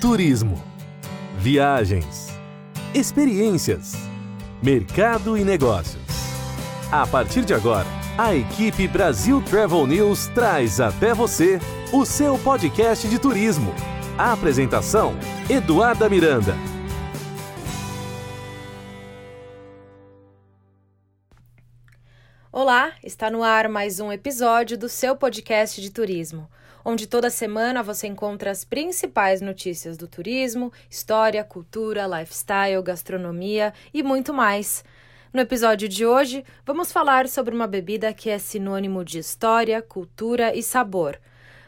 turismo, viagens, experiências, mercado e negócios. A partir de agora, a equipe Brasil Travel News traz até você o seu podcast de turismo. A apresentação: Eduarda Miranda. Olá, está no ar mais um episódio do seu podcast de turismo onde toda semana você encontra as principais notícias do turismo, história, cultura, lifestyle, gastronomia e muito mais. No episódio de hoje, vamos falar sobre uma bebida que é sinônimo de história, cultura e sabor.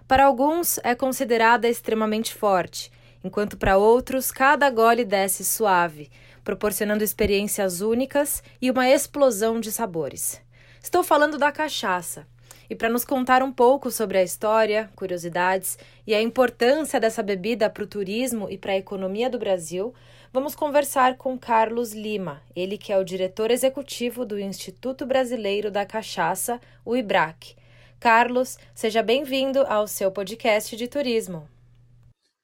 Para alguns, é considerada extremamente forte, enquanto para outros, cada gole desce suave, proporcionando experiências únicas e uma explosão de sabores. Estou falando da cachaça. E para nos contar um pouco sobre a história, curiosidades e a importância dessa bebida para o turismo e para a economia do Brasil, vamos conversar com Carlos Lima, ele que é o diretor executivo do Instituto Brasileiro da Cachaça, o IBRAC. Carlos, seja bem-vindo ao seu podcast de turismo.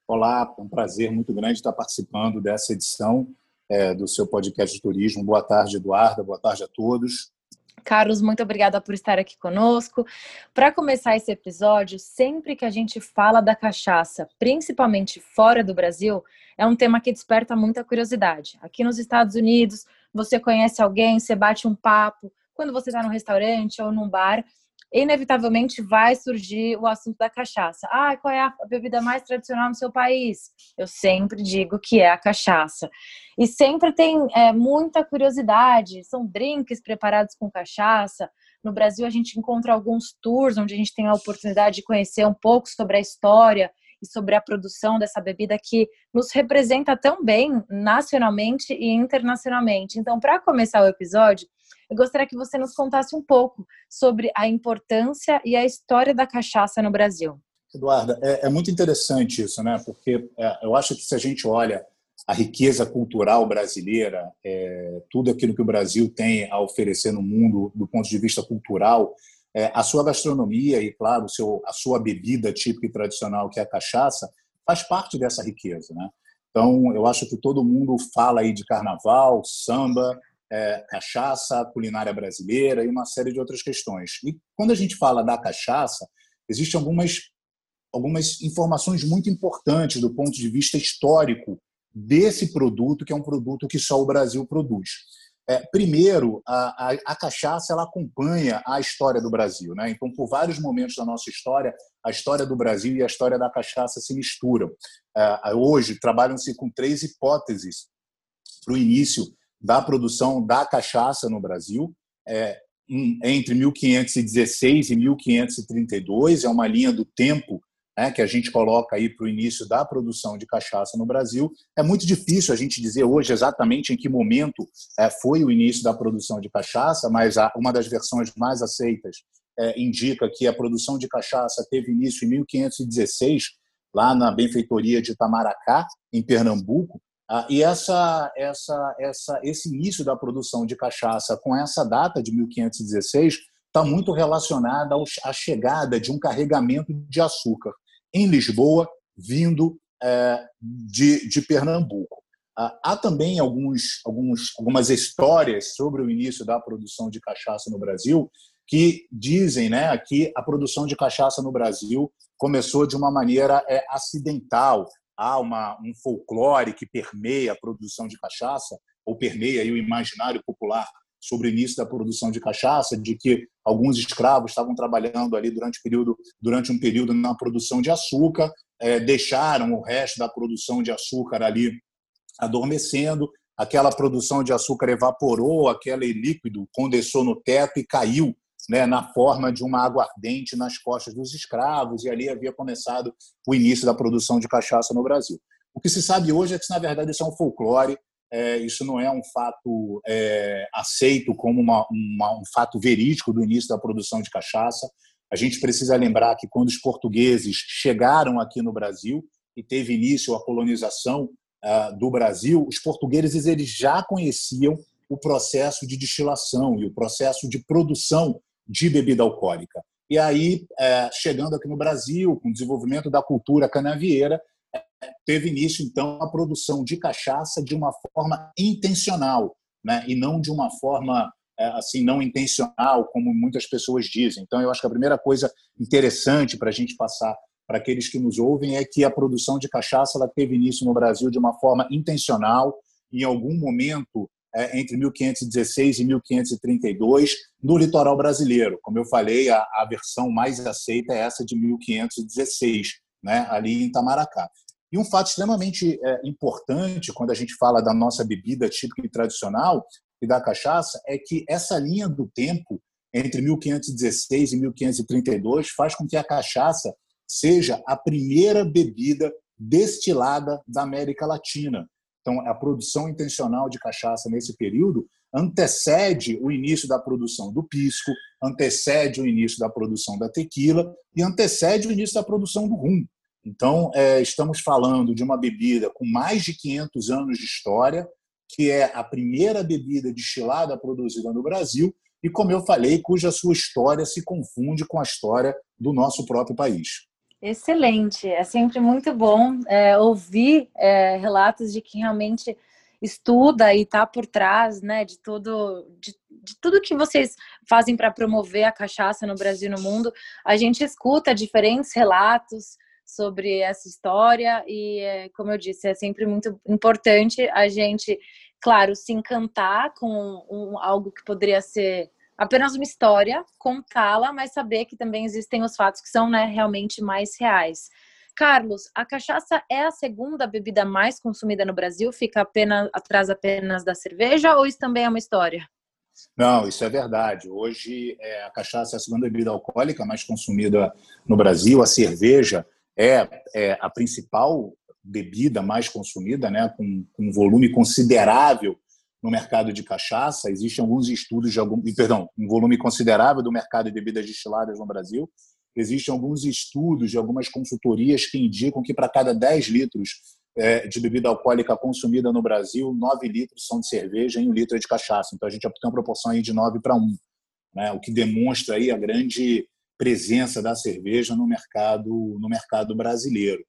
Olá, é um prazer muito grande estar participando dessa edição é, do seu podcast de turismo. Boa tarde, Eduarda, boa tarde a todos. Carlos, muito obrigada por estar aqui conosco. Para começar esse episódio, sempre que a gente fala da cachaça, principalmente fora do Brasil, é um tema que desperta muita curiosidade. Aqui nos Estados Unidos, você conhece alguém, você bate um papo, quando você está num restaurante ou num bar, inevitavelmente vai surgir o assunto da cachaça. Ah, qual é a bebida mais tradicional no seu país? Eu sempre digo que é a cachaça. E sempre tem é, muita curiosidade, são drinks preparados com cachaça. No Brasil, a gente encontra alguns tours onde a gente tem a oportunidade de conhecer um pouco sobre a história e sobre a produção dessa bebida que nos representa tão bem nacionalmente e internacionalmente. Então, para começar o episódio, eu gostaria que você nos contasse um pouco sobre a importância e a história da cachaça no Brasil. Eduarda, é, é muito interessante isso, né? Porque é, eu acho que se a gente olha a riqueza cultural brasileira, é, tudo aquilo que o Brasil tem a oferecer no mundo do ponto de vista cultural, é, a sua gastronomia e, claro, seu, a sua bebida típica e tradicional, que é a cachaça, faz parte dessa riqueza. Né? Então, eu acho que todo mundo fala aí de carnaval, samba, é, cachaça, culinária brasileira e uma série de outras questões. E quando a gente fala da cachaça, existem algumas, algumas informações muito importantes do ponto de vista histórico desse produto, que é um produto que só o Brasil produz. É, primeiro, a, a, a, cachaça ela acompanha a história do Brasil. Né? Então, por vários momentos da nossa história, a história do Brasil e a história da cachaça se misturam. É, hoje, trabalham-se com três hipóteses para o início da produção da cachaça no Brasil. É, entre 1516 e 1532, é uma linha do tempo né, que a gente coloca aí para o início da produção de cachaça no Brasil. É muito difícil a gente dizer hoje exatamente em que momento é, foi o início da produção de cachaça, mas a, uma das versões mais aceitas é, indica que a produção de cachaça teve início em 1516, lá na benfeitoria de Itamaracá, em Pernambuco. Ah, e essa, essa, essa, esse início da produção de cachaça com essa data de 1516 está muito relacionada à chegada de um carregamento de açúcar em Lisboa, vindo é, de, de Pernambuco. Há também alguns, alguns, algumas histórias sobre o início da produção de cachaça no Brasil que dizem né, que a produção de cachaça no Brasil começou de uma maneira é, acidental. Há uma, um folclore que permeia a produção de cachaça, ou permeia o imaginário popular sobre o início da produção de cachaça, de que alguns escravos estavam trabalhando ali durante, período, durante um período na produção de açúcar, é, deixaram o resto da produção de açúcar ali adormecendo, aquela produção de açúcar evaporou, aquele líquido condensou no teto e caiu né, na forma de uma água ardente nas costas dos escravos, e ali havia começado o início da produção de cachaça no Brasil. O que se sabe hoje é que, na verdade, isso é um folclore é, isso não é um fato é, aceito como uma, uma, um fato verídico do início da produção de cachaça. A gente precisa lembrar que quando os portugueses chegaram aqui no Brasil e teve início a colonização uh, do Brasil, os portugueses eles já conheciam o processo de destilação e o processo de produção de bebida alcoólica. E aí, é, chegando aqui no Brasil, com o desenvolvimento da cultura canavieira, teve início, então, a produção de cachaça de uma forma intencional, né? e não de uma forma é, assim não intencional, como muitas pessoas dizem. Então, eu acho que a primeira coisa interessante para a gente passar para aqueles que nos ouvem é que a produção de cachaça ela teve início no Brasil de uma forma intencional, em algum momento é, entre 1516 e 1532, no litoral brasileiro. Como eu falei, a, a versão mais aceita é essa de 1516, né, ali em Itamaracá. E um fato extremamente é, importante quando a gente fala da nossa bebida típica e tradicional e da cachaça é que essa linha do tempo entre 1516 e 1532 faz com que a cachaça seja a primeira bebida destilada da América Latina. Então, a produção intencional de cachaça nesse período antecede o início da produção do pisco, antecede o início da produção da tequila e antecede o início da produção do rum. Então, é, estamos falando de uma bebida com mais de 500 anos de história, que é a primeira bebida destilada produzida no Brasil e, como eu falei, cuja sua história se confunde com a história do nosso próprio país. Excelente, é sempre muito bom é, ouvir é, relatos de quem realmente estuda e está por trás, né, de tudo, de, de tudo que vocês fazem para promover a cachaça no Brasil e no mundo. A gente escuta diferentes relatos sobre essa história e, é, como eu disse, é sempre muito importante a gente, claro, se encantar com um, algo que poderia ser apenas uma história, contá-la, mas saber que também existem os fatos que são né, realmente mais reais. Carlos, a cachaça é a segunda bebida mais consumida no Brasil? Fica apenas atrás apenas da cerveja ou isso também é uma história? Não, isso é verdade. Hoje é, a cachaça é a segunda bebida alcoólica mais consumida no Brasil. A cerveja é, é a principal bebida mais consumida, né, com, com um volume considerável no mercado de cachaça. Existem alguns estudos de algum, perdão, um volume considerável do mercado de bebidas destiladas no Brasil. Existem alguns estudos de algumas consultorias que indicam que para cada 10 litros é, de bebida alcoólica consumida no Brasil, 9 litros são de cerveja e 1 litro é de cachaça. Então a gente tem uma proporção aí de 9 para 1, né? o que demonstra aí a grande presença da cerveja no mercado no mercado brasileiro.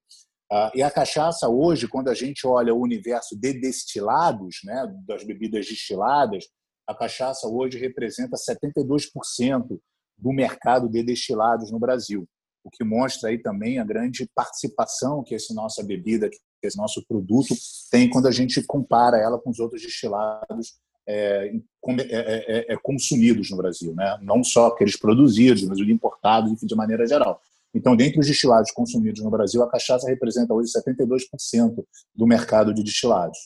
Ah, e a cachaça hoje, quando a gente olha o universo de destilados, né, das bebidas destiladas, a cachaça hoje representa 72% do mercado de destilados no Brasil, o que mostra aí também a grande participação que essa nossa bebida, que esse nosso produto tem quando a gente compara ela com os outros destilados é, é, é, é, consumidos no Brasil, né? não só aqueles produzidos, mas os importados, enfim, de maneira geral. Então, dentre os destilados consumidos no Brasil, a cachaça representa hoje 72% do mercado de destilados.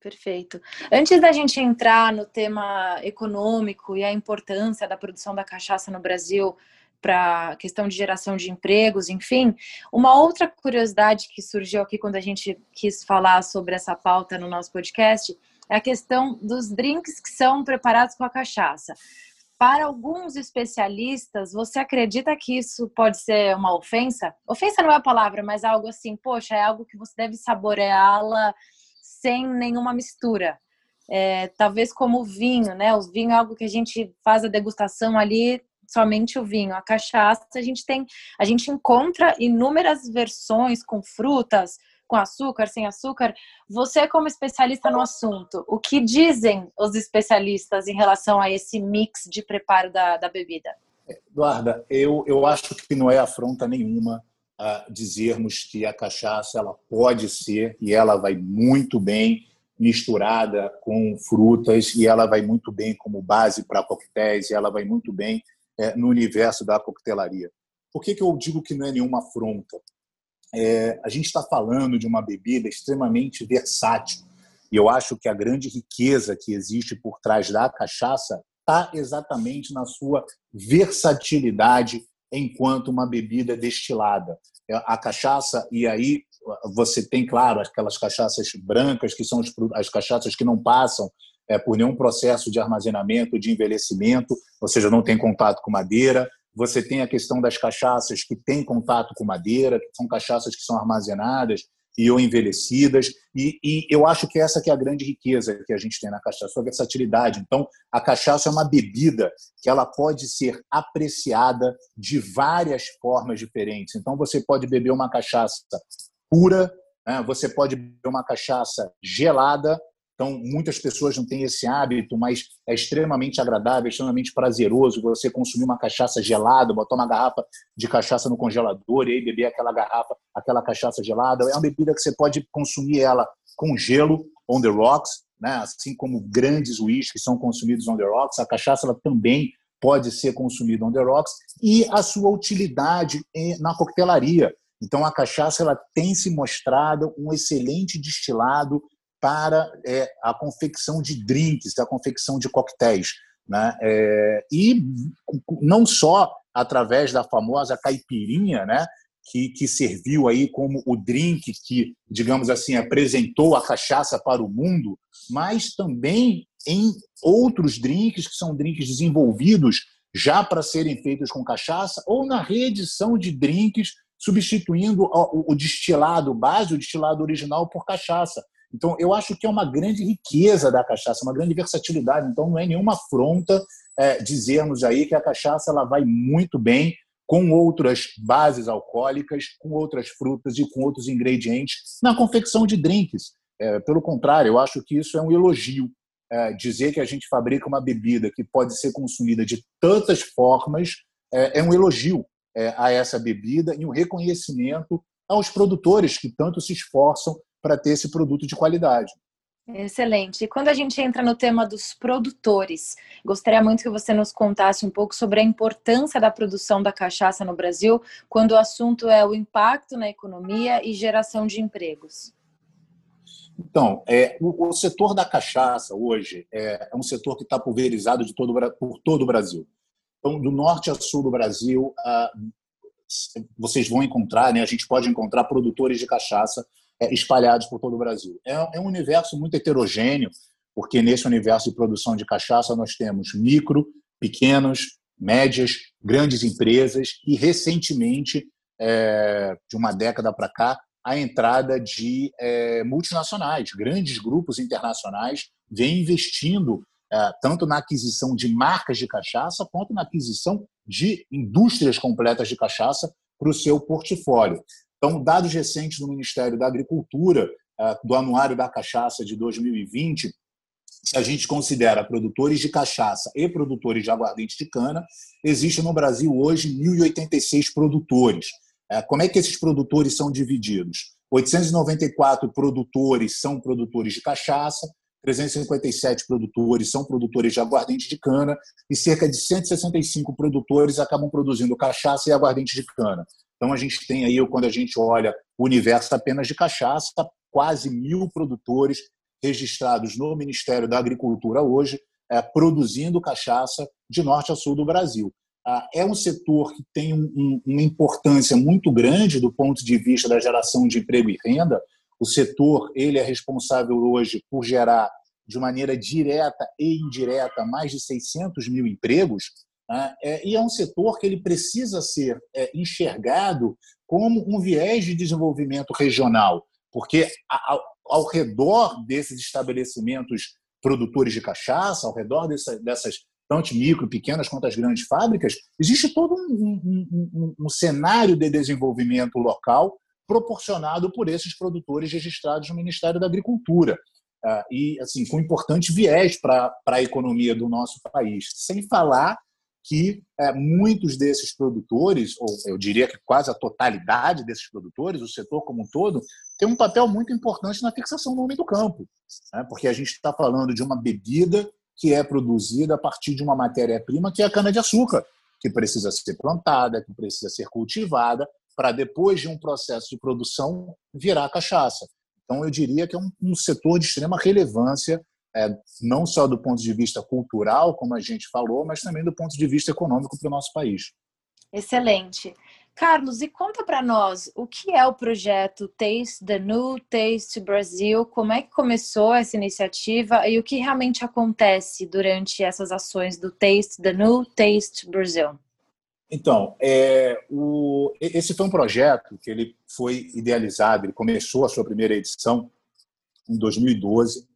Perfeito. Antes da gente entrar no tema econômico e a importância da produção da cachaça no Brasil para a questão de geração de empregos, enfim, uma outra curiosidade que surgiu aqui quando a gente quis falar sobre essa pauta no nosso podcast é a questão dos drinks que são preparados com a cachaça. Para alguns especialistas, você acredita que isso pode ser uma ofensa? Ofensa não é a palavra, mas algo assim, poxa, é algo que você deve saboreá-la sem nenhuma mistura. É, talvez como o vinho, né? O vinho é algo que a gente faz a degustação ali, somente o vinho. A cachaça, a gente tem, a gente encontra inúmeras versões com frutas, com açúcar, sem açúcar. Você, como especialista no assunto, o que dizem os especialistas em relação a esse mix de preparo da, da bebida? Eduarda, eu, eu acho que não é afronta nenhuma uh, dizermos que a cachaça ela pode ser e ela vai muito bem misturada com frutas e ela vai muito bem como base para coquetéis e ela vai muito bem é, no universo da coquetelaria. Por que, que eu digo que não é nenhuma afronta? É, a gente está falando de uma bebida extremamente versátil. E eu acho que a grande riqueza que existe por trás da cachaça está exatamente na sua versatilidade enquanto uma bebida destilada. É, a cachaça, e aí você tem, claro, aquelas cachaças brancas, que são as cachaças que não passam é, por nenhum processo de armazenamento, de envelhecimento, ou seja, não tem contato com madeira. Você tem a questão das cachaças que têm contato com madeira, que são cachaças que são armazenadas e ou envelhecidas. E, e, eu acho que essa que é a grande riqueza que a gente tem na cachaça, a versatilidade. Então, a cachaça é uma bebida que ela pode ser apreciada de várias formas diferentes. Então, você pode beber uma cachaça pura, Né? Você pode beber uma cachaça gelada, então muitas pessoas não têm esse hábito, mas é extremamente agradável, extremamente prazeroso você consumir uma cachaça gelada, botar uma garrafa de cachaça no congelador e aí beber aquela garrafa, aquela cachaça gelada. É uma bebida que você pode consumir ela com gelo, on the rocks, né? assim como grandes uísques são consumidos on the rocks, a cachaça ela também pode ser consumida on the rocks e a sua utilidade na coquetelaria. Então, a cachaça ela tem se mostrado um excelente destilado para é, a confecção de drinks, a confecção de coquetéis. Né? É, e não só através da famosa caipirinha, né? que, que serviu aí como o drink que, digamos assim, apresentou a cachaça para o mundo, mas também em outros drinks que são drinks desenvolvidos já para serem feitos com cachaça ou na reedição de drinks substituindo o, destilado base, o destilado original por cachaça. Então, eu acho que é uma grande riqueza da cachaça, uma grande versatilidade. Então, não é nenhuma afronta é, dizermos aí que a cachaça ela vai muito bem com outras bases alcoólicas, com outras frutas e com outros ingredientes na confecção de drinks. É, pelo contrário, eu acho que isso é um elogio. É, dizer que a gente fabrica uma bebida que pode ser consumida de tantas formas é, é um elogio é, a essa bebida e um reconhecimento aos produtores que tanto se esforçam para ter esse produto de qualidade. Excelente. E quando a gente entra no tema dos produtores, gostaria muito que você nos contasse um pouco sobre a importância da produção da cachaça no Brasil, quando o assunto é o impacto na economia e geração de empregos. Então, é, o, o setor da cachaça hoje é, é um setor que está pulverizado de todo, por todo o Brasil. Então, do norte a sul do Brasil, ah, vocês vão encontrar, né, a gente pode encontrar produtores de cachaça espalhados por todo o Brasil. É, é um universo muito heterogêneo, porque nesse universo de produção de cachaça nós temos micro, pequenos, médias, grandes empresas e, recentemente, é, de uma década para cá, a entrada de é, multinacionais, grandes grupos internacionais vêm investindo é, tanto na aquisição de marcas de cachaça, quanto na aquisição de indústrias completas de cachaça para o seu portfólio. Então, dados recentes do Ministério da Agricultura, é, do Anuário da Cachaça de 2020, se a gente considera produtores de cachaça e produtores de aguardente de cana, existe no Brasil hoje 1.086 produtores. É, como é que esses produtores são divididos? 894 produtores são produtores de cachaça, 357 produtores são produtores de aguardente de cana e cerca de 165 produtores acabam produzindo cachaça e aguardente de cana. Então a gente tem aí, quando a gente olha o universo apenas de cachaça, quase mil produtores registrados no Ministério da Agricultura hoje, é, produzindo cachaça de norte a sul do Brasil. Ah, é um setor que tem um, uma importância muito grande do ponto de vista da geração de emprego e renda, o setor ele é responsável hoje por gerar de maneira direta e indireta mais de 600 mil empregos, e é um setor que ele precisa ser é, enxergado como um viés de desenvolvimento regional, porque ao, redor desses estabelecimentos produtores de cachaça, ao redor dessa, dessas tanto micro, pequenas quanto as grandes fábricas, existe todo um, um, um, um cenário de desenvolvimento local proporcionado por esses produtores registrados no Ministério da Agricultura. Uh, e assim com importante viés para a economia do nosso país. Sem falar que uh, muitos desses produtores, ou eu diria que quase a totalidade desses produtores, o setor como um todo, tem um papel muito importante na fixação do homem do campo, né? porque a gente está falando de uma bebida que é produzida a partir de uma matéria-prima que é a cana-de-açúcar, que precisa ser plantada, que precisa ser cultivada, para depois de um processo de produção virar cachaça. Então, eu diria que é um, um setor de extrema relevância, é, não só do ponto de vista cultural, como a gente falou, mas também do ponto de vista econômico para o nosso país. Excelente. Carlos, e conta para nós o que é o projeto Taste the New Taste Brasil, como é que começou essa iniciativa e o que realmente acontece durante essas ações do Taste the New Taste Brasil? Então, é, o, esse foi um projeto que ele foi idealizado, ele começou a sua primeira edição em 2012.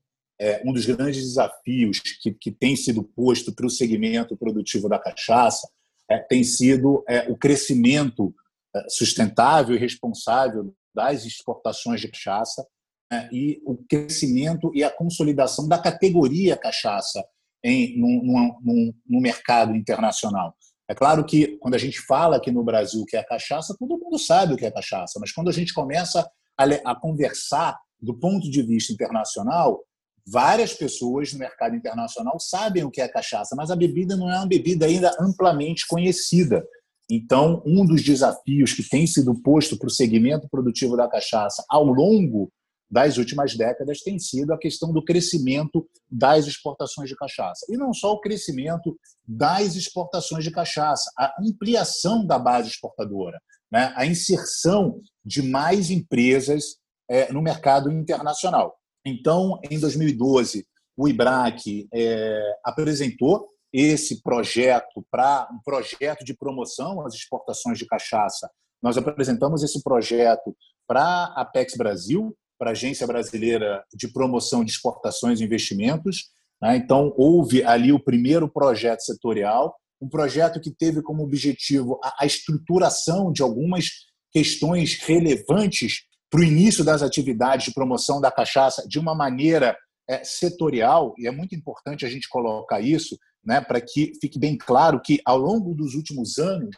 É, um dos grandes desafios que, que tem sido posto para o segmento produtivo da cachaça é, tem sido é, o crescimento é, sustentável e responsável das exportações de cachaça né, e o crescimento e a consolidação da categoria cachaça em, no, mercado internacional. É claro que quando a gente fala aqui no Brasil que é cachaça, todo mundo sabe o que é cachaça, mas quando a gente começa a, a conversar do ponto de vista internacional, várias pessoas no mercado internacional sabem o que é cachaça, mas a bebida não é uma bebida ainda amplamente conhecida. Então, um dos desafios que tem sido posto para o segmento produtivo da cachaça ao longo das últimas décadas tem sido a questão do crescimento das exportações de cachaça. E não só o crescimento das exportações de cachaça, a ampliação da base exportadora, né? a inserção de mais empresas é, no mercado internacional. Então, em 2012, o IBRAC é, apresentou esse projeto para um projeto de promoção às exportações de cachaça. Nós apresentamos esse projeto para a Apex Brasil, para a Agência Brasileira de Promoção de Exportações e Investimentos. Né? Então, houve ali o primeiro projeto setorial, um projeto que teve como objetivo a estruturação de algumas questões relevantes para o início das atividades de promoção da cachaça de uma maneira é, setorial, e é muito importante a gente colocar isso, né, para que fique bem claro que, ao longo dos últimos anos,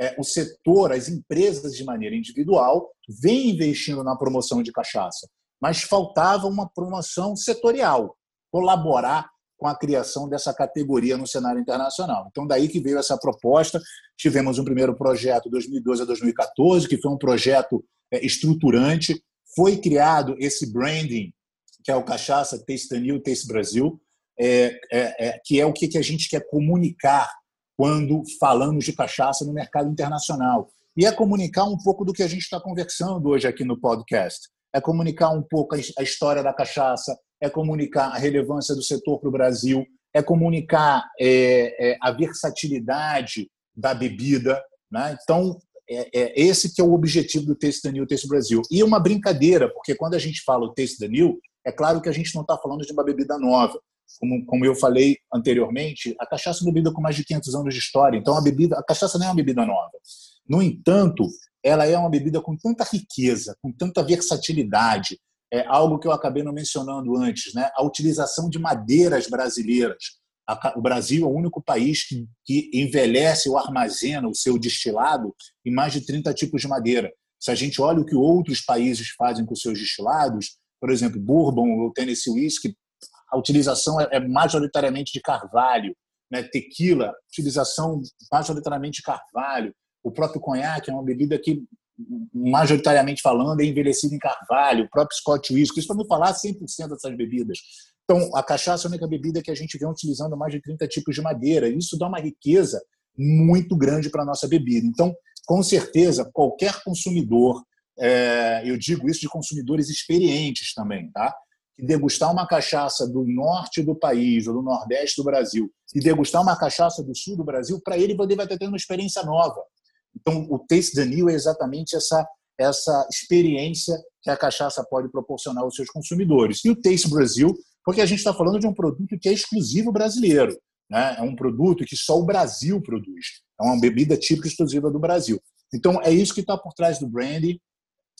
é, o setor, as empresas de maneira individual, vem investindo na promoção de cachaça, mas faltava uma promoção setorial, colaborar com a criação dessa categoria no cenário internacional. Então, daí que veio essa proposta. Tivemos um primeiro projeto, 2012 a 2014, que foi um projeto estruturante. Foi criado esse branding, que é o Cachaça Taste Danil, Taste Brasil, é, é, é, que é o que a gente quer comunicar quando falamos de cachaça no mercado internacional. E é comunicar um pouco do que a gente está conversando hoje aqui no podcast. É comunicar um pouco a história da cachaça, é comunicar a relevância do setor para o Brasil, é comunicar é, é, a versatilidade da bebida. Né? Então, é, é, esse que é o objetivo do Taste New, Taste Brasil. E uma brincadeira, porque quando a gente fala o Taste New, é claro que a gente não está falando de uma bebida nova como, como eu falei anteriormente, a cachaça é uma bebida com mais de 500 anos de história. Então, a bebida, a cachaça não é uma bebida nova. No entanto, ela é uma bebida com tanta riqueza, com tanta versatilidade, é algo que eu acabei não mencionando antes, né? A utilização de madeiras brasileiras. O Brasil é o único país que, envelhece ou armazena o seu destilado em mais de 30 tipos de madeira. Se a gente olha o que outros países fazem com seus destilados, por exemplo, Bourbon ou Tennessee Whiskey a utilização é, é majoritariamente de carvalho, né? tequila, utilização majoritariamente de carvalho, o próprio conhaque é uma bebida que, majoritariamente falando, é envelhecida em carvalho, o próprio Scott Whisky, isso para não falar 100% dessas bebidas. Então, a cachaça é a única bebida que a gente vem utilizando mais de 30 tipos de madeira, isso dá uma riqueza muito grande para a nossa bebida. Então, com certeza, qualquer consumidor, é, eu digo isso de consumidores experientes também, tá? degustar uma cachaça do norte do país ou do nordeste do Brasil e degustar uma cachaça do sul do Brasil, para ele poder vai ter uma experiência nova. Então, o Taste the New é exatamente essa essa experiência que a cachaça pode proporcionar aos seus consumidores. E o Taste Brasil, porque a gente está falando de um produto que é exclusivo brasileiro. Né? É um produto que só o Brasil produz. É uma bebida típica exclusiva do Brasil. Então, é isso que está por trás do branding.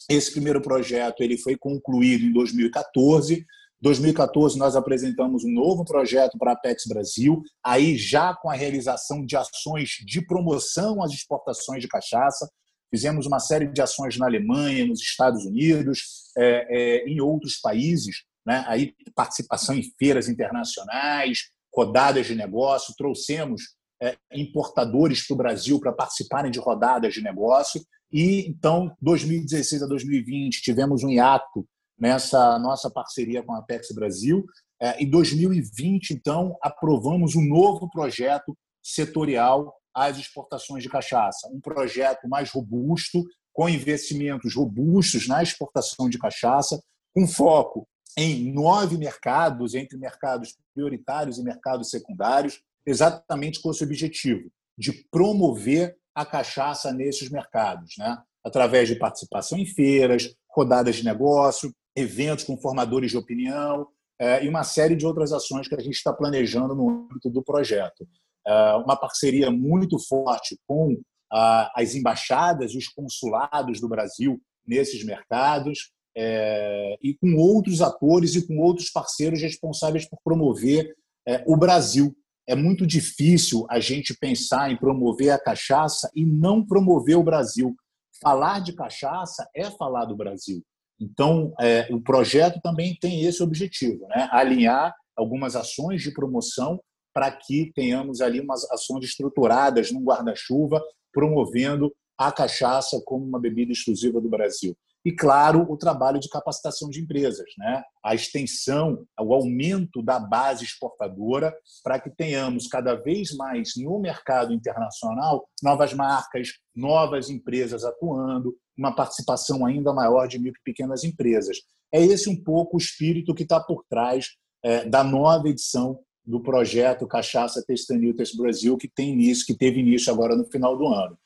Esse primeiro projeto ele foi concluído em 2014. 2014 nós apresentamos um novo projeto para a Apex Brasil, aí já com a realização de ações de promoção às exportações de cachaça. Fizemos uma série de ações na Alemanha, nos Estados Unidos, é, é, em outros países, né? aí participação em feiras internacionais, rodadas de negócio, trouxemos é, importadores para o Brasil para participarem de rodadas de negócio e então, 2016 a 2020, tivemos um hiato nessa nossa parceria com a Apex Brasil. É, em 2020, então, aprovamos um novo projeto setorial às exportações de cachaça, um projeto mais robusto, com investimentos robustos na exportação de cachaça, com foco em nove mercados, entre mercados prioritários e mercados secundários, exatamente com esse objetivo de promover a cachaça nesses mercados, né? através de participação em feiras, rodadas de negócio, eventos com formadores de opinião é, e uma série de outras ações que a gente está planejando no âmbito do projeto. É, uma parceria muito forte com as embaixadas e os consulados do Brasil nesses mercados é, e com outros atores e com outros parceiros responsáveis por promover é, o Brasil. É muito difícil a gente pensar em promover a cachaça e não promover o Brasil. Falar de cachaça é falar do Brasil. Então, é, o projeto também tem esse objetivo, né? alinhar algumas ações de promoção para que tenhamos ali umas ações estruturadas num guarda-chuva, promovendo a cachaça como uma bebida exclusiva do Brasil. E, claro, o trabalho de capacitação de empresas, né? a extensão, o aumento da base exportadora, para que tenhamos cada vez mais no mercado internacional novas marcas, novas empresas atuando, uma participação ainda maior de micro e pequenas empresas. É esse um pouco o espírito que está por trás é, da nova edição do projeto Cachaça Testaniltas Brasil, que tem início, que teve início agora no final do ano.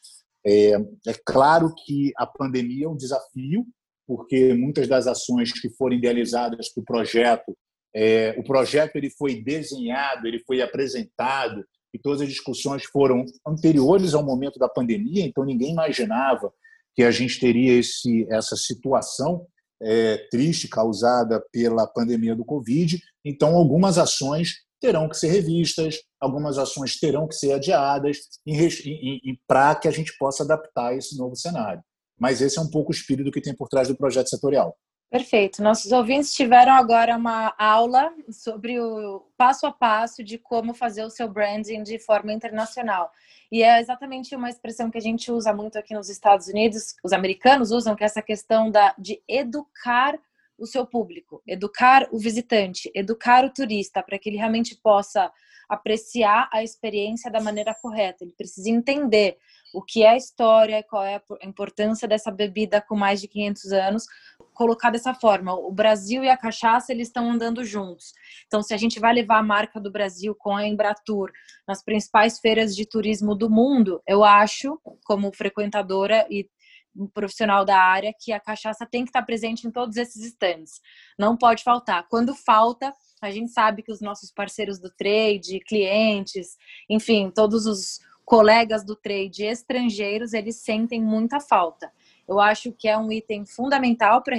É, é claro que a pandemia é um desafio, porque muitas das ações que foram idealizadas para o projeto, é, o projeto ele foi desenhado, ele foi apresentado, e todas as discussões foram anteriores ao momento da pandemia, então ninguém imaginava que a gente teria esse, essa situação é, triste causada pela pandemia do Covid. Então, algumas ações terão que ser revistas, algumas ações terão que ser adiadas para que a gente possa adaptar esse novo cenário. Mas esse é um pouco o espírito que tem por trás do projeto setorial. Perfeito. Nossos ouvintes tiveram agora uma aula sobre o passo a passo de como fazer o seu branding de forma internacional. E é exatamente uma expressão que a gente usa muito aqui nos Estados Unidos, os americanos usam, que é essa questão da, de educar o seu público, educar o visitante, educar o turista, para que ele realmente possa apreciar a experiência da maneira correta. Ele precisa entender o que é a história, qual é a importância dessa bebida com mais de 500 anos, colocar dessa forma. O Brasil e a cachaça, eles estão andando juntos. Então, se a gente vai levar a marca do Brasil com a Embratur nas principais feiras de turismo do mundo, eu acho, como frequentadora e um profissional da área que a cachaça tem que estar presente em todos esses stands. Não pode faltar. Quando falta, a gente sabe que os nossos parceiros do trade, clientes, enfim, todos os colegas do trade estrangeiros, eles sentem muita falta. Eu acho que é um item fundamental para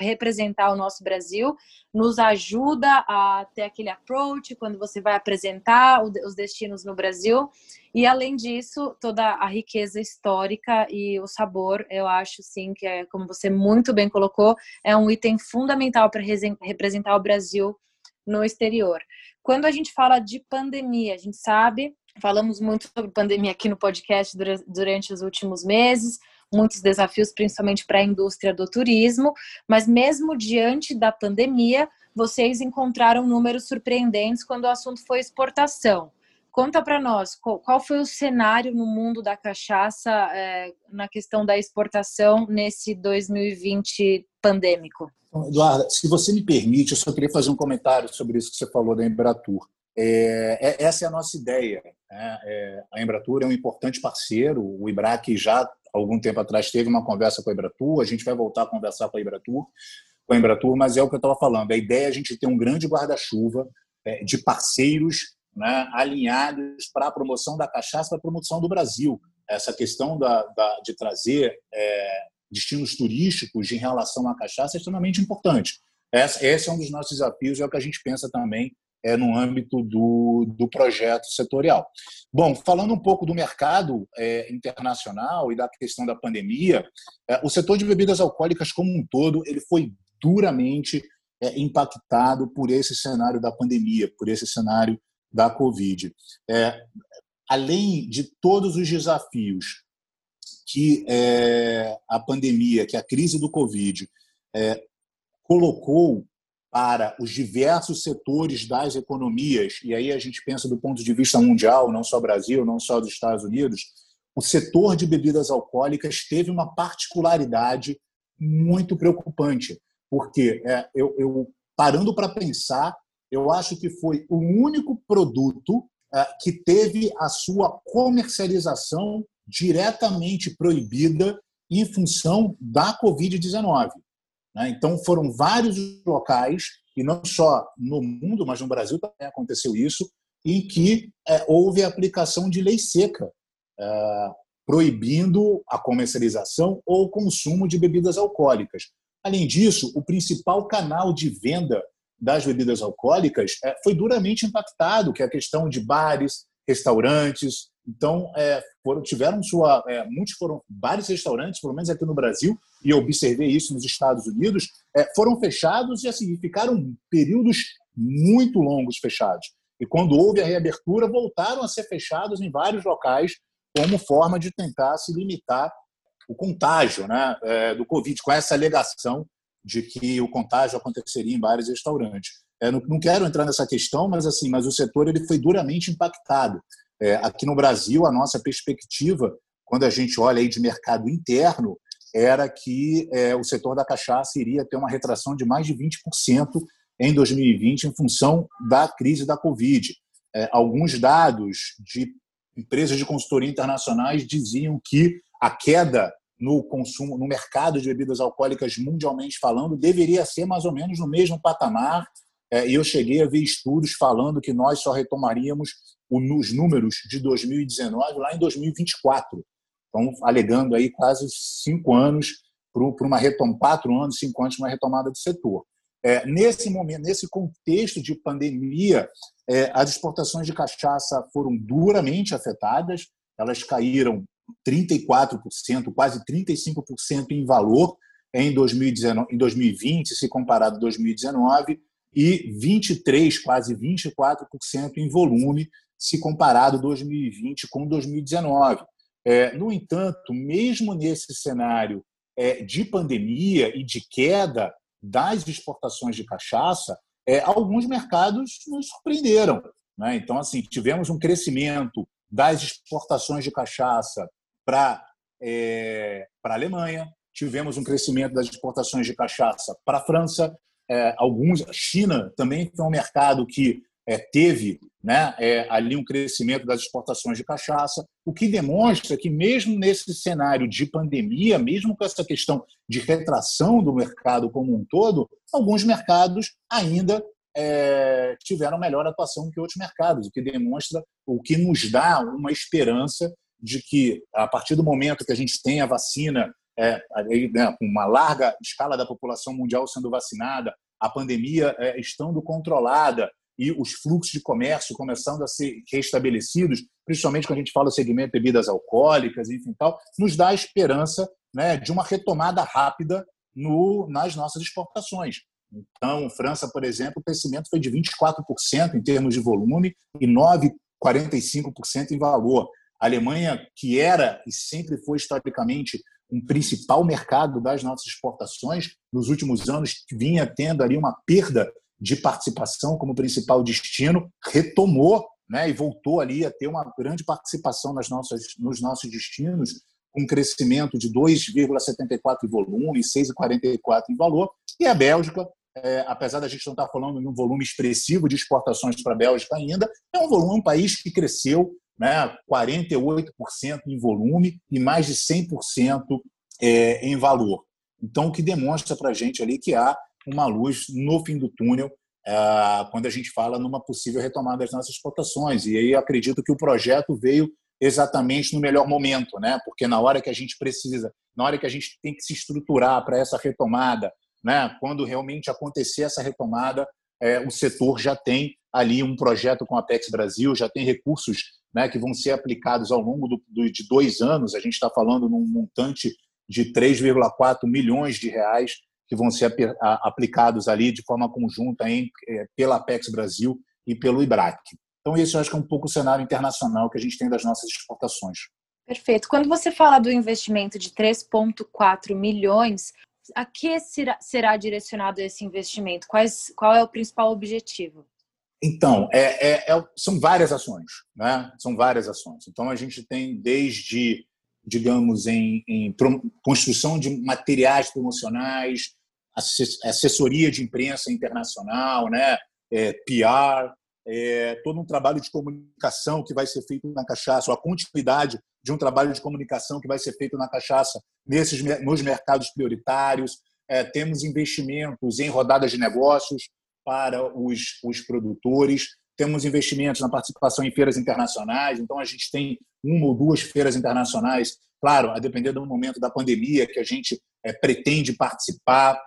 representar o nosso Brasil, nos ajuda a ter aquele approach quando você vai apresentar os destinos no Brasil. E além disso, toda a riqueza histórica e o sabor, eu acho sim que é, como você muito bem colocou, é um item fundamental para representar o Brasil no exterior. Quando a gente fala de pandemia, a gente sabe, falamos muito sobre pandemia aqui no podcast durante os últimos meses muitos desafios, principalmente para a indústria do turismo, mas mesmo diante da pandemia, vocês encontraram números surpreendentes quando o assunto foi exportação. Conta para nós, qual foi o cenário no mundo da cachaça é, na questão da exportação nesse 2020 pandêmico? Eduarda, se você me permite, eu só queria fazer um comentário sobre isso que você falou da Embratur. É, é, essa é a nossa ideia. Né? É, a Embratur é um importante parceiro, o IBRAC já algum tempo atrás teve uma conversa com a Embratur, a gente vai voltar a conversar com a Embratur, com a Embratur mas é o que eu estava falando, a ideia é a gente ter um grande guarda-chuva é, de parceiros né, alinhados para a promoção da cachaça, para a promoção do Brasil. Essa questão da, da de trazer é, destinos turísticos em relação à cachaça é extremamente importante. Esse é um dos nossos desafios, é o que a gente pensa também é, no âmbito do, do projeto setorial. Bom, falando um pouco do mercado é, internacional e da questão da pandemia, é, o setor de bebidas alcoólicas como um todo ele foi duramente é, impactado por esse cenário da pandemia, por esse cenário da Covid. É, além de todos os desafios que é, a pandemia, que a crise do Covid colocou para os diversos setores das economias, e aí a gente pensa do ponto de vista mundial, não só Brasil, não só dos Estados Unidos, o setor de bebidas alcoólicas teve uma particularidade muito preocupante, porque é, eu, eu parando para pensar, eu acho que foi o único produto é, que teve a sua comercialização diretamente proibida em função da Covid-19. Né? Então, foram vários locais, e não só no mundo, mas no Brasil também aconteceu isso, em que é, houve a aplicação de lei seca. É, proibindo a comercialização ou consumo de bebidas alcoólicas. Além disso, o principal canal de venda das bebidas alcoólicas é, foi duramente impactado, que é a questão de bares, restaurantes. Então, é, foram, tiveram sua. É, muitos foram. Vários restaurantes, pelo menos aqui no Brasil, e eu observei isso nos Estados Unidos, é, foram fechados e assim, ficaram períodos muito longos fechados. E quando houve a reabertura, voltaram a ser fechados em vários locais, como forma de tentar se limitar o contágio né, é, do Covid, com essa alegação de que o contágio aconteceria em vários restaurantes. É, não, não, quero entrar nessa questão, mas assim, mas o setor ele foi duramente impactado. É, aqui no Brasil, a nossa perspectiva, quando a gente olha aí de mercado interno, era que é, o setor da cachaça iria ter uma retração de mais de 20% em 2020 em função da crise da Covid. É, alguns dados de empresas de consultoria internacionais diziam que a queda no consumo, no mercado de bebidas alcoólicas mundialmente falando, deveria ser mais ou menos no mesmo patamar. É, e eu cheguei a ver estudos falando que nós só retomaríamos os números de 2019 lá em 2024. Então, alegando aí quase cinco anos para uma retomada, quatro anos, cinco anos uma retomada do setor. É, nesse momento, nesse contexto de pandemia, é, as exportações de cachaça foram duramente afetadas. Elas caíram 34%, quase 35% em valor em, 2019, em 2020, se comparado a 2019, e 23, quase 24% em volume, se comparado 2020 com 2019. É, no entanto, mesmo nesse cenário é, de pandemia e de queda das exportações de cachaça, é, alguns mercados nos surpreenderam. Né? Então, assim, tivemos um crescimento das exportações de cachaça para é, a Alemanha, tivemos um crescimento das exportações de cachaça para a França, é, alguns, a China também foi um mercado que é, teve né, é, ali um crescimento das exportações de cachaça, o que demonstra que, mesmo nesse cenário de pandemia, mesmo com essa questão de retração do mercado como um todo, alguns mercados ainda é, tiveram melhor atuação que outros mercados, o que demonstra, o que nos dá uma esperança de que, a partir do momento que a gente tem a vacina, é, né, uma larga escala da população mundial sendo vacinada, a pandemia é, estando controlada e os fluxos de comércio começando a ser restabelecidos, principalmente quando a gente fala do segmento de bebidas alcoólicas, enfim, tal, nos dá a esperança né, de uma retomada rápida no, nas nossas exportações. Então, França, por exemplo, o crescimento foi de 24% em termos de volume e 9,45% em valor. A Alemanha, que era e sempre foi historicamente um principal mercado das nossas exportações, nos últimos anos vinha tendo ali uma perda de participação como principal destino, retomou né, e voltou ali a ter uma grande participação nas nossas, nos nossos destinos, um crescimento de 2,74 em volume e 6,44 em valor. E a Bélgica, é, apesar da gente não estar falando de um volume expressivo de exportações para a Bélgica ainda, é um volume, um país que cresceu né, 48% em volume e mais de 100% é, em valor. Então, o que demonstra para a gente ali que há uma luz no fim do túnel é, quando a gente fala numa possível retomada das nossas exportações. E aí acredito que o projeto veio exatamente no melhor momento, né? porque na hora que a gente precisa, na hora que a gente tem que se estruturar para essa retomada, né? quando realmente acontecer essa retomada, é, o setor já tem ali um projeto com a Apex Brasil, já tem recursos né, que vão ser aplicados ao longo do, do, de dois anos. A gente está falando num montante de 3,4 milhões de reais que vão ser aplicados ali de forma conjunta em, é, pela Apex Brasil e pelo IBRAC. Então, esse eu acho que é um pouco o cenário internacional que a gente tem das nossas exportações. Perfeito. Quando você fala do investimento de 3,4 milhões, a que será, será direcionado esse investimento? Quais, qual é o principal objetivo? Então, é, é, é, são várias ações, né? São várias ações. Então, a gente tem desde, digamos, em, em construção de materiais promocionais, assessoria de imprensa internacional, né? É, PR, é, todo um trabalho de comunicação que vai ser feito na cachaça, a continuidade de um trabalho de comunicação que vai ser feito na cachaça nesses nos mercados prioritários. É, temos investimentos em rodadas de negócios para os, os produtores. temos investimentos na participação em feiras internacionais, então a gente tem uma ou duas feiras internacionais, claro, a depender do momento da pandemia que a gente é, pretende participar.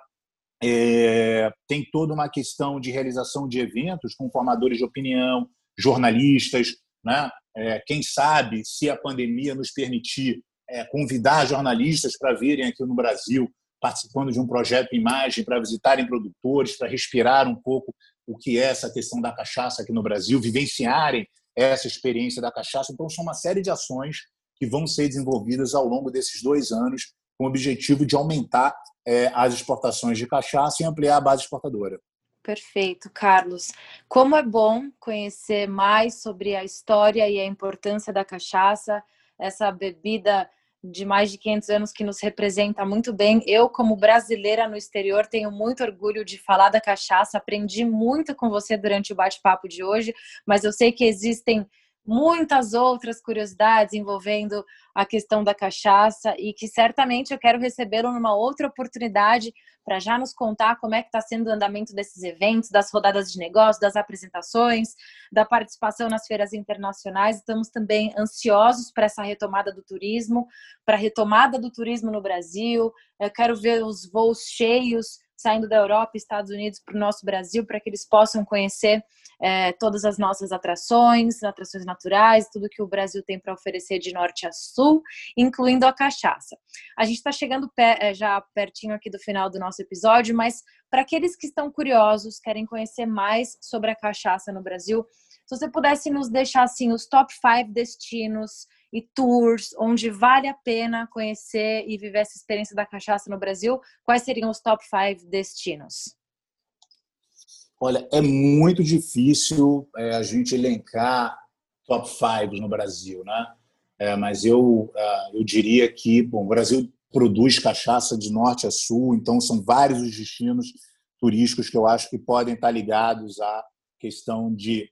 É, tem toda uma questão de realização de eventos com formadores de opinião, jornalistas, né? É, quem sabe, se a pandemia nos permitir, é, convidar jornalistas para virem aqui no Brasil, participando de um projeto Imagem, para visitarem produtores, para respirar um pouco o que é essa questão da cachaça aqui no Brasil, vivenciarem essa experiência da cachaça. Então, são uma série de ações que vão ser desenvolvidas ao longo desses dois anos, com o objetivo de aumentar é, as exportações de cachaça e ampliar a base exportadora. Perfeito, Carlos. Como é bom conhecer mais sobre a história e a importância da cachaça, essa bebida de mais de 500 anos que nos representa muito bem. Eu, como brasileira no exterior, tenho muito orgulho de falar da cachaça. Aprendi muito com você durante o bate-papo de hoje, mas eu sei que existem muitas outras curiosidades envolvendo a questão da cachaça e que certamente eu quero recebê-lo numa outra oportunidade para já nos contar como é que está sendo o andamento desses eventos, das rodadas de negócios, das apresentações, da participação nas feiras internacionais. Estamos também ansiosos para essa retomada do turismo, para a retomada do turismo no Brasil. Eu quero ver os voos cheios saindo da Europa Estados Unidos para o nosso Brasil, para que eles possam conhecer é, todas as nossas atrações, atrações naturais, tudo que o Brasil tem para oferecer de norte a sul, incluindo a cachaça. A gente está chegando é, já pertinho aqui do final do nosso episódio, mas para aqueles que estão curiosos, querem conhecer mais sobre a cachaça no Brasil, se você pudesse nos deixar assim os top 5 destinos e tours onde vale a pena conhecer e viver essa experiência da cachaça no Brasil, quais seriam os top 5 destinos? Olha, é muito difícil é, a gente elencar top 5 no Brasil, né? É, mas eu, uh, eu diria que bom, o Brasil produz cachaça de norte a sul, então são vários os destinos turísticos que eu acho que podem estar ligados à questão de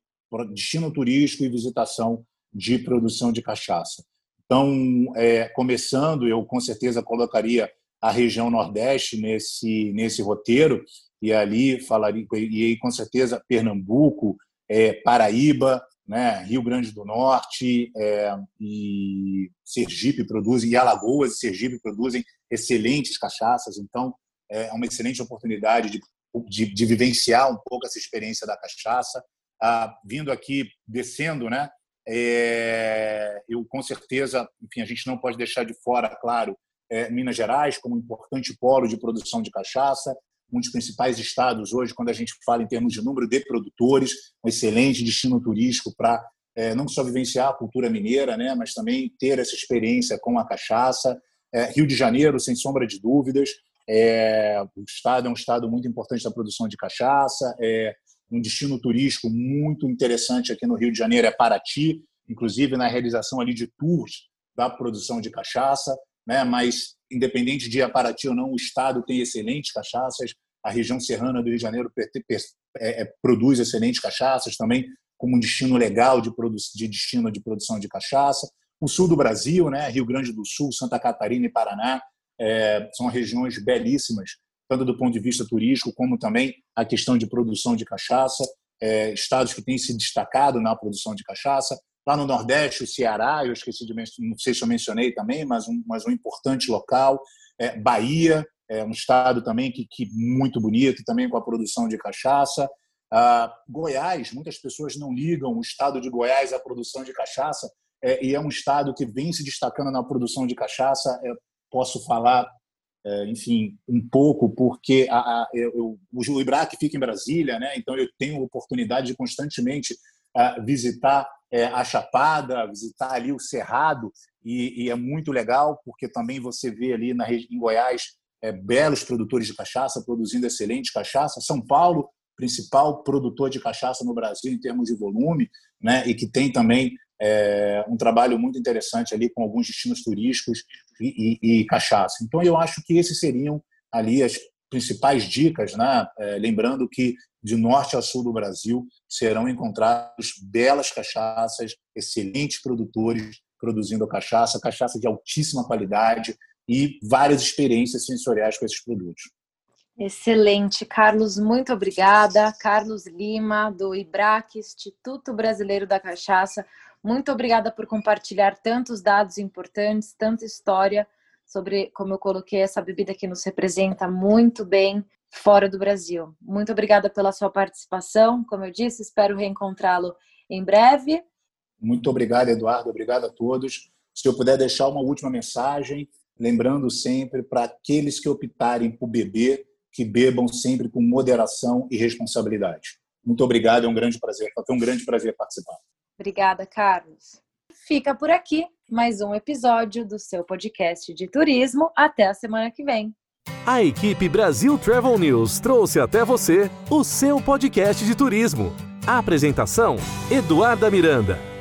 destino turístico e visitação de produção de cachaça. Então, é, começando, eu com certeza colocaria a região Nordeste nesse, nesse roteiro, e ali falaria, e aí, com certeza Pernambuco, é, Paraíba, né, Rio Grande do Norte é, e Sergipe produzem, e Alagoas e Sergipe produzem excelentes cachaças, então é uma excelente oportunidade de, de, de vivenciar um pouco essa experiência da cachaça. Ah, vindo aqui, descendo, né, é, eu, com certeza, enfim, a gente não pode deixar de fora, claro, é, Minas Gerais como um importante polo de produção de cachaça, um dos principais estados hoje, quando a gente fala em termos de número de produtores, um excelente destino turístico para é, não só vivenciar a cultura mineira, né, mas também ter essa experiência com a cachaça. É, Rio de Janeiro, sem sombra de dúvidas, é, o estado é um estado muito importante da produção de cachaça, é, um destino turístico muito interessante aqui no Rio de Janeiro é Paraty, inclusive na realização ali de tours da produção de cachaça, né? Mas independente de Paraty ou não, o estado tem excelentes cachaças. A região serrana do Rio de Janeiro é, é, produz excelentes cachaças também, como um destino legal de, de destino de produção de cachaça. O sul do Brasil, né? Rio Grande do Sul, Santa Catarina e Paraná, é, são regiões belíssimas tanto do ponto de vista turístico, como também a questão de produção de cachaça, é, estados que têm se destacado na produção de cachaça. Lá no Nordeste, o Ceará, eu esqueci de não sei se eu mencionei também, mas um, mas um importante local. É, Bahia, é um estado também que, que muito bonito, também com a produção de cachaça. Ah, Goiás, muitas pessoas não ligam o estado de Goiás à produção de cachaça, é, e é um estado que vem se destacando na produção de cachaça. Eu posso falar é, enfim, um pouco, porque a, a, eu, o IBRAC fica em Brasília, né? então eu tenho oportunidade de constantemente a, visitar é, a Chapada, visitar ali o Cerrado, e, e, é muito legal, porque também você vê ali na, em Goiás é, belos produtores de cachaça produzindo excelente cachaça. São Paulo, principal produtor de cachaça no Brasil em termos de volume, né? e que tem também é, um trabalho muito interessante ali com alguns destinos turísticos e, e, e, cachaça. Então, eu acho que esses seriam ali as principais dicas, né? É, lembrando que de norte a sul do Brasil serão encontrados belas cachaças, excelentes produtores produzindo cachaça, cachaça de altíssima qualidade e várias experiências sensoriais com esses produtos. Excelente, Carlos, muito obrigada. Carlos Lima, do IBRAC, Instituto Brasileiro da Cachaça, muito obrigada por compartilhar tantos dados importantes, tanta história sobre, como eu coloquei, essa bebida que nos representa muito bem fora do Brasil. Muito obrigada pela sua participação. Como eu disse, espero reencontrá-lo em breve. Muito obrigado, Eduardo. Obrigado a todos. Se eu puder deixar uma última mensagem, lembrando sempre para aqueles que optarem por beber, que bebam sempre com moderação e responsabilidade. Muito obrigado, é um grande prazer. Foi um grande prazer participar. Obrigada, Carlos. Fica por aqui mais um episódio do seu podcast de turismo. Até a semana que vem. A equipe Brasil Travel News trouxe até você o seu podcast de turismo. A apresentação: Eduarda Miranda.